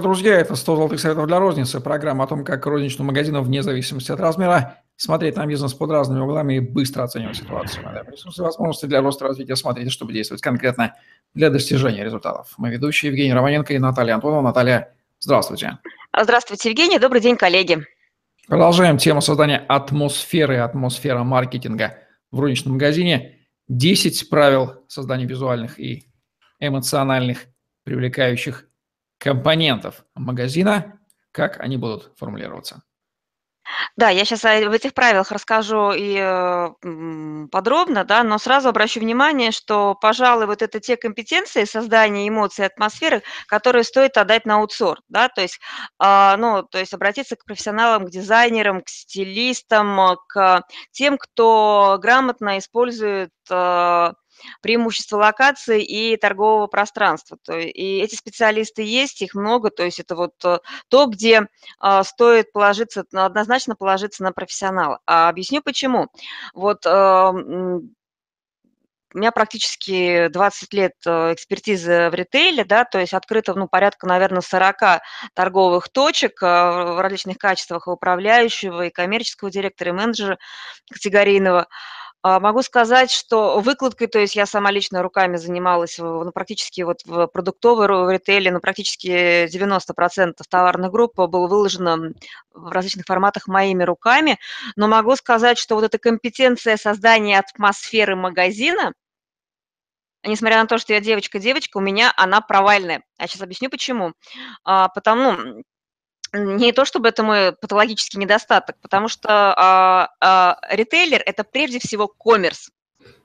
Друзья, это 100 золотых советов для розницы. Программа о том, как розничным магазинам вне зависимости от размера смотреть на бизнес под разными углами и быстро оценивать ситуацию. Иногда присутствуют возможности для роста развития. Смотрите, чтобы действовать конкретно для достижения результатов. Мы ведущие Евгений Романенко и Наталья Антонова. Наталья, здравствуйте. Здравствуйте, Евгений. Добрый день, коллеги. Продолжаем тему создания атмосферы, атмосфера маркетинга в розничном магазине. 10 правил создания визуальных и эмоциональных привлекающих компонентов магазина, как они будут формулироваться. Да, я сейчас в этих правилах расскажу и э, подробно, да, но сразу обращу внимание, что, пожалуй, вот это те компетенции создания эмоций, атмосферы, которые стоит отдать на аутсорт, да, то есть, а, ну, то есть обратиться к профессионалам, к дизайнерам, к стилистам, к тем, кто грамотно использует э, преимущества локации и торгового пространства. И эти специалисты есть, их много, то есть это вот э, то, где а, стоит положиться, однозначно положиться на профессионала. А объясню почему. Вот а, у меня практически 20 лет э, экспертизы в ритейле, да, то есть открыто, ну, порядка, наверное, 40 торговых точек в различных качествах и управляющего, и коммерческого директора, и менеджера категорийного. А, могу сказать, что выкладкой, то есть я сама лично руками занималась ну, практически вот в продуктовой в ритейле, ну, практически 90% товарных групп было выложено в различных форматах моими руками, но могу сказать, что вот эта компетенция создания атмосферы магазина, несмотря на то, что я девочка-девочка, у меня она провальная. Я сейчас объясню почему. А, потому не то чтобы это мой патологический недостаток, потому что а, а, ритейлер – это прежде всего коммерс.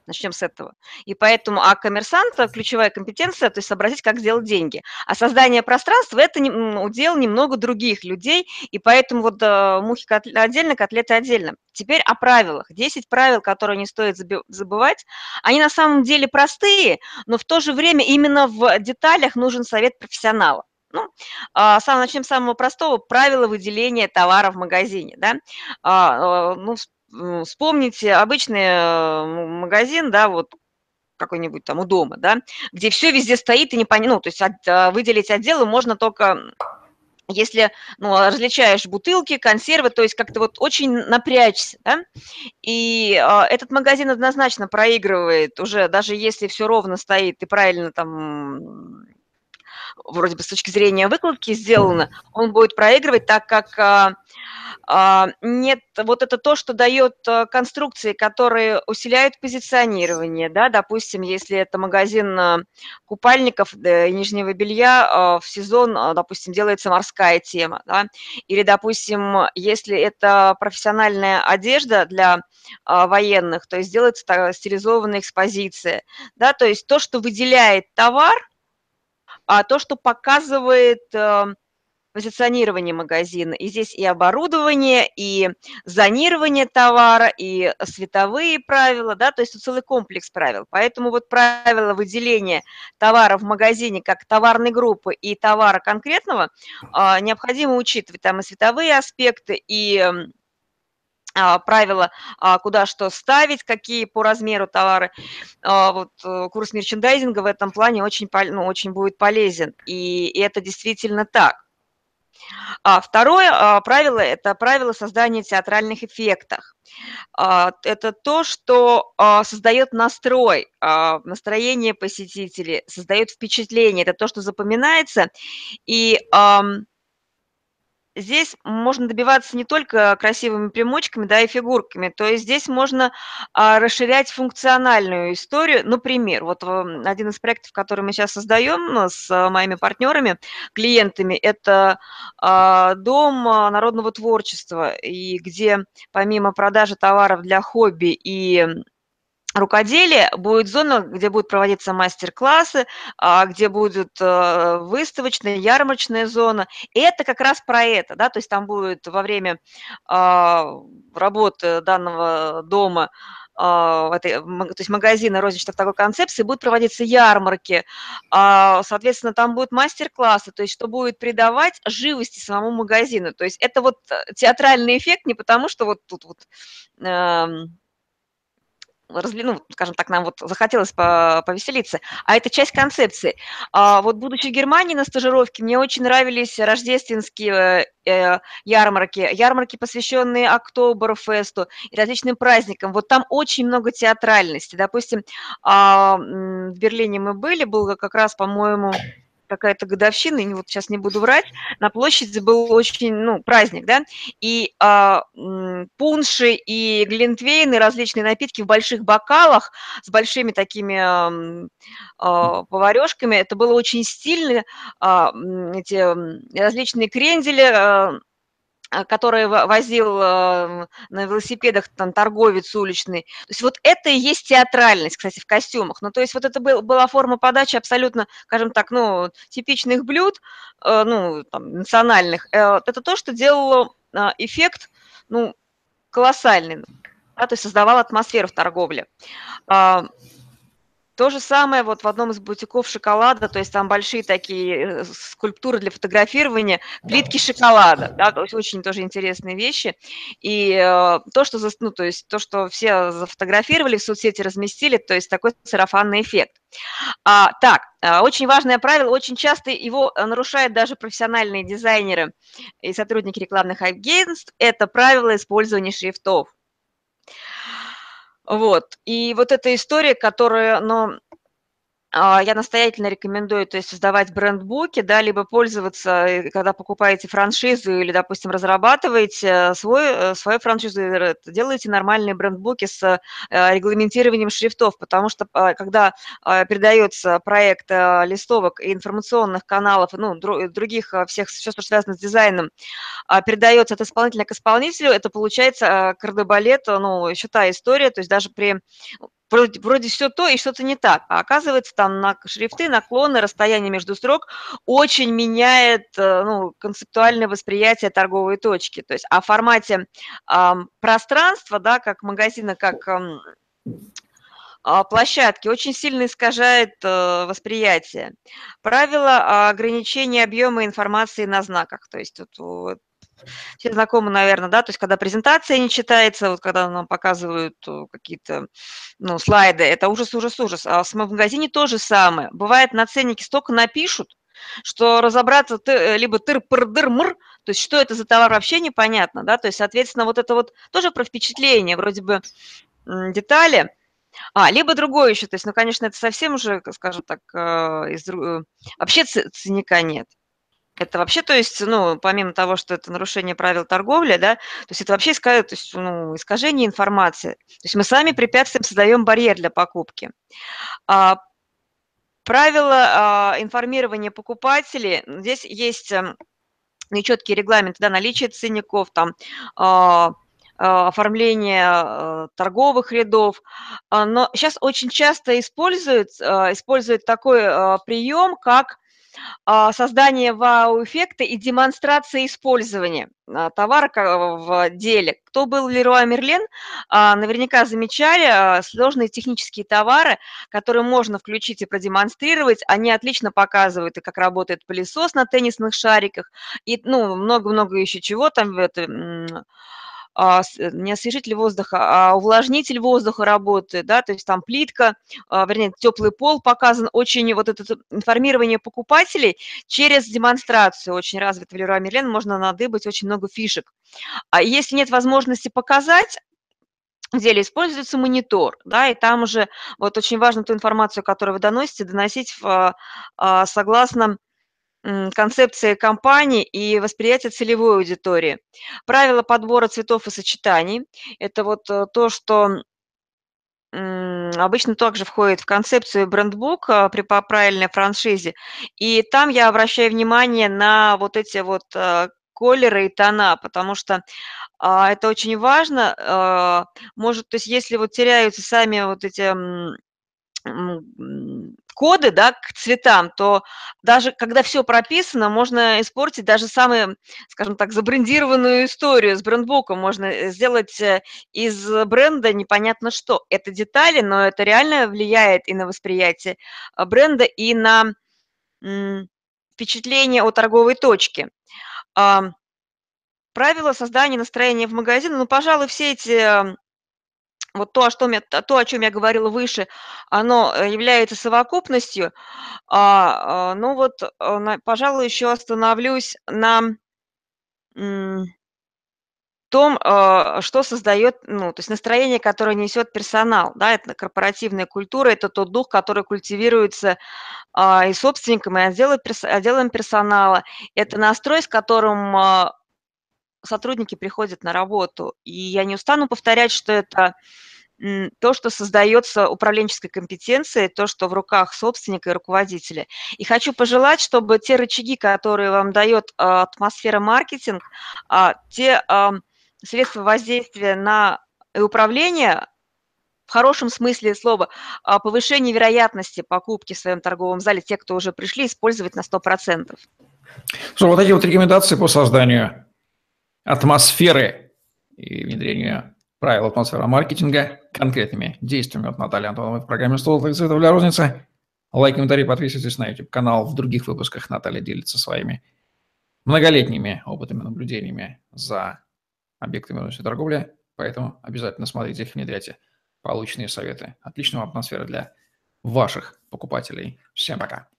Начнем с этого. И поэтому, а коммерсанта ключевая компетенция, то есть сообразить, как сделать деньги. А создание пространства – это удел немного других людей, и поэтому вот э, мухи отдельно, котлеты отдельно. Теперь о правилах. 10 правил, которые не стоит забывать. Они на самом деле простые, но в то же время именно в деталях нужен совет профессионала. Ну, а, сам, начнем с самого простого. Правила выделения товара в магазине. Да? А, а, ну, вспомните обычный э, магазин, да, вот какой-нибудь там у дома, да, где все везде стоит и не понятно, ну, то есть от, выделить отделы можно только если ну, различаешь бутылки, консервы, то есть как-то вот очень напрячься, да? И э, этот магазин однозначно проигрывает уже, даже если все ровно стоит и правильно там вроде бы с точки зрения выкладки сделано, он будет проигрывать, так как а, а, нет, вот это то, что дает а, конструкции, которые усиляют позиционирование, да, допустим, если это магазин а, купальников и нижнего белья, в сезон, допустим, делается морская тема, да, или, допустим, если это профессиональная одежда для военных, то есть делается стилизованная экспозиция, да, то есть то, что выделяет товар – а то, что показывает э, позиционирование магазина. И здесь и оборудование, и зонирование товара, и световые правила, да, то есть целый комплекс правил. Поэтому вот правила выделения товара в магазине как товарной группы и товара конкретного а, необходимо учитывать. Там и световые аспекты, и а, правила, а, куда что ставить, какие по размеру товары. А, вот э, курс мерчендайзинга в этом плане очень, ну, очень будет полезен, и, это действительно так. А второе правило – это правило создания театральных эффектов. Это то, что создает настрой, настроение посетителей, создает впечатление. Это то, что запоминается. И здесь можно добиваться не только красивыми примочками, да, и фигурками, то есть здесь можно а, расширять функциональную историю. Например, вот один из проектов, который мы сейчас создаем ну, с а, моими партнерами, клиентами, это а, дом а, народного творчества, и где помимо продажи товаров для хобби и рукоделия будет зона, где будут проводиться мастер-классы, а, где будет э, выставочная, ярмарочная зона. И это как раз про это, да, то есть там будет во время а, работы данного дома а, то есть магазина розничных такой концепции, будут проводиться ярмарки, соответственно, там будут мастер-классы, то есть что будет придавать живости самому магазину. То есть это вот э, театральный эффект не потому, что вот тут вот эм, разли ну, скажем так, нам вот захотелось по повеселиться, а это часть концепции. А, вот будучи в Германии на стажировке, мне очень нравились рождественские, э, ярмарки, ярмарки, посвященные Октоберфесту и различным праздникам. Вот там очень много театральности. Допустим, а, в Берлине мы были, был как раз, по-моему, какая-то годовщина, и вот сейчас не буду врать, на площади был очень, ну, праздник, да, и а, пунши и глинтвейны, различные напитки в больших бокалах с большими такими а, а, поварешками, это было очень стильно, а, эти различные крендели, а, который возил а, на велосипедах там торговец уличный. То есть вот это и есть театральность, кстати, в костюмах. Ну, то есть вот это был, была форма подачи абсолютно, скажем так, ну, типичных блюд, э, ну, там, национальных. Э, это то, что делало а, эффект, ну, колоссальный. Да, то есть создавал атмосферу в торговле. То же самое вот в одном из бутиков шоколада, то есть там большие такие э, скульптуры для фотографирования, плитки шоколада, да, то есть очень тоже интересные вещи. И э, то, что, ну, то есть то, что все зафотографировали, в соцсети разместили, то есть такой сарафанный эффект. А, так, э, очень важное правило, очень часто его нарушают даже профессиональные дизайнеры и сотрудники рекламных агентств, это правило использования шрифтов. Вот. И вот эта история, которая, ну, а, я настоятельно рекомендую, то есть создавать брендбуки, да, либо пользоваться, э, когда покупаете франшизу или, допустим, разрабатываете свой, э, свою франшизу, делаете нормальные брендбуки с э, регламентированием шрифтов, потому что а, когда а, передается проект листовок и информационных каналов, ну, других всех, все, что связано с дизайном, передается от исполнителя к исполнителю, это получается кардебалет, ну, еще та история, то есть даже при вроде, вроде все то и что-то не так. А оказывается, там на шрифты, наклоны, расстояние между строк очень меняет э, ну, концептуальное восприятие торговой точки. То есть о формате э, пространства, да, как магазина, как э, площадки очень сильно искажает э, восприятие. Правило ограничения объема информации на знаках. То есть вот, все знакомы, наверное, да, то есть когда презентация не читается, вот когда нам показывают э, какие-то ну, слайды, это ужас, ужас, ужас. А в магазине то же самое. Бывает на ценнике столько напишут, что разобраться ты, э, либо тыр-пыр-дыр-мр, то есть что это за товар вообще непонятно, да, то есть, соответственно, вот это вот тоже про впечатление, вроде бы детали, а, либо другое еще, то есть, ну, конечно, это совсем уже, скажем так, э, из, вообще ценника нет. Это вообще, то есть, ну, помимо того, что это нарушение правил торговли, да, то есть это вообще то есть, ну, искажение информации. То есть мы сами препятствуем, создаем барьер для покупки. А, правила а, информирования покупателей. Здесь есть эм, нечеткие регламенты, да, наличие ценников, там, а, а оформление а, торговых рядов. А, но сейчас очень часто используют, используют такой прием, как создание вау-эффекта и демонстрация использования а, товара в деле. Кто был в Леруа Мерлен, а, наверняка замечали сложные технические товары, которые можно включить и продемонстрировать. Они отлично показывают, и как работает пылесос на теннисных шариках, и ну, много-много еще чего там. Это, а, э, не освежитель воздуха, а увлажнитель воздуха работает, да, то есть там плитка, а, вернее, теплый пол показан, очень вот это информирование покупателей через демонстрацию очень развит в Леруа Мерлен, можно надыбать очень много фишек. А если нет возможности показать, в деле используется монитор, да, и там уже вот очень важно ту информацию, которую вы доносите, доносить в, согласно концепция компании и восприятие целевой аудитории. Правила подбора цветов и сочетаний – это вот э, то, что обычно также входит в концепцию брендбук а, при правильной франшизе. И там я обращаю внимание на вот эти вот э, колеры и тона, потому что а, это очень важно. Может, то есть если вот теряются сами вот эти коды, да, к цветам, то даже когда все прописано, можно испортить даже самую, скажем так, забрендированную историю с брендбуком. Можно э, сделать э, из бренда непонятно что. Это детали, но это реально влияет и на восприятие а, бренда, и на впечатление о торговой точке. Правила создания настроения в магазине, ну, пожалуй, все эти вот то, что я, то, о чем я говорила выше, оно э, является совокупностью. А, а, ну вот, э, пожалуй, еще остановлюсь на том, а, что создает, ну, то есть настроение, которое несет персонал, да, это корпоративная культура, это тот дух, который культивируется а, и собственником, и отделом, персонала. Это настрой, с которым сотрудники приходят на работу. И я не устану повторять, что это то, что создается управленческой компетенцией, то, что в руках собственника и руководителя. И хочу пожелать, чтобы те рычаги, которые вам дает атмосфера маркетинг, те средства воздействия на управление в хорошем смысле слова, а, повышение вероятности покупки в своем торговом зале, те, кто уже пришли, использовать на 100%. Слушай, вот эти вот рекомендации по созданию атмосферы и внедрению правил атмосферы маркетинга конкретными действиями от Натальи Антоновой в программе «Стол цветов для розницы». Лайк, комментарий, подписывайтесь на YouTube-канал. В других выпусках Наталья делится своими многолетними опытами, наблюдениями за объектами розничной торговли, поэтому обязательно смотрите их, внедряйте полученные советы. Отличного атмосферы для ваших покупателей. Всем пока.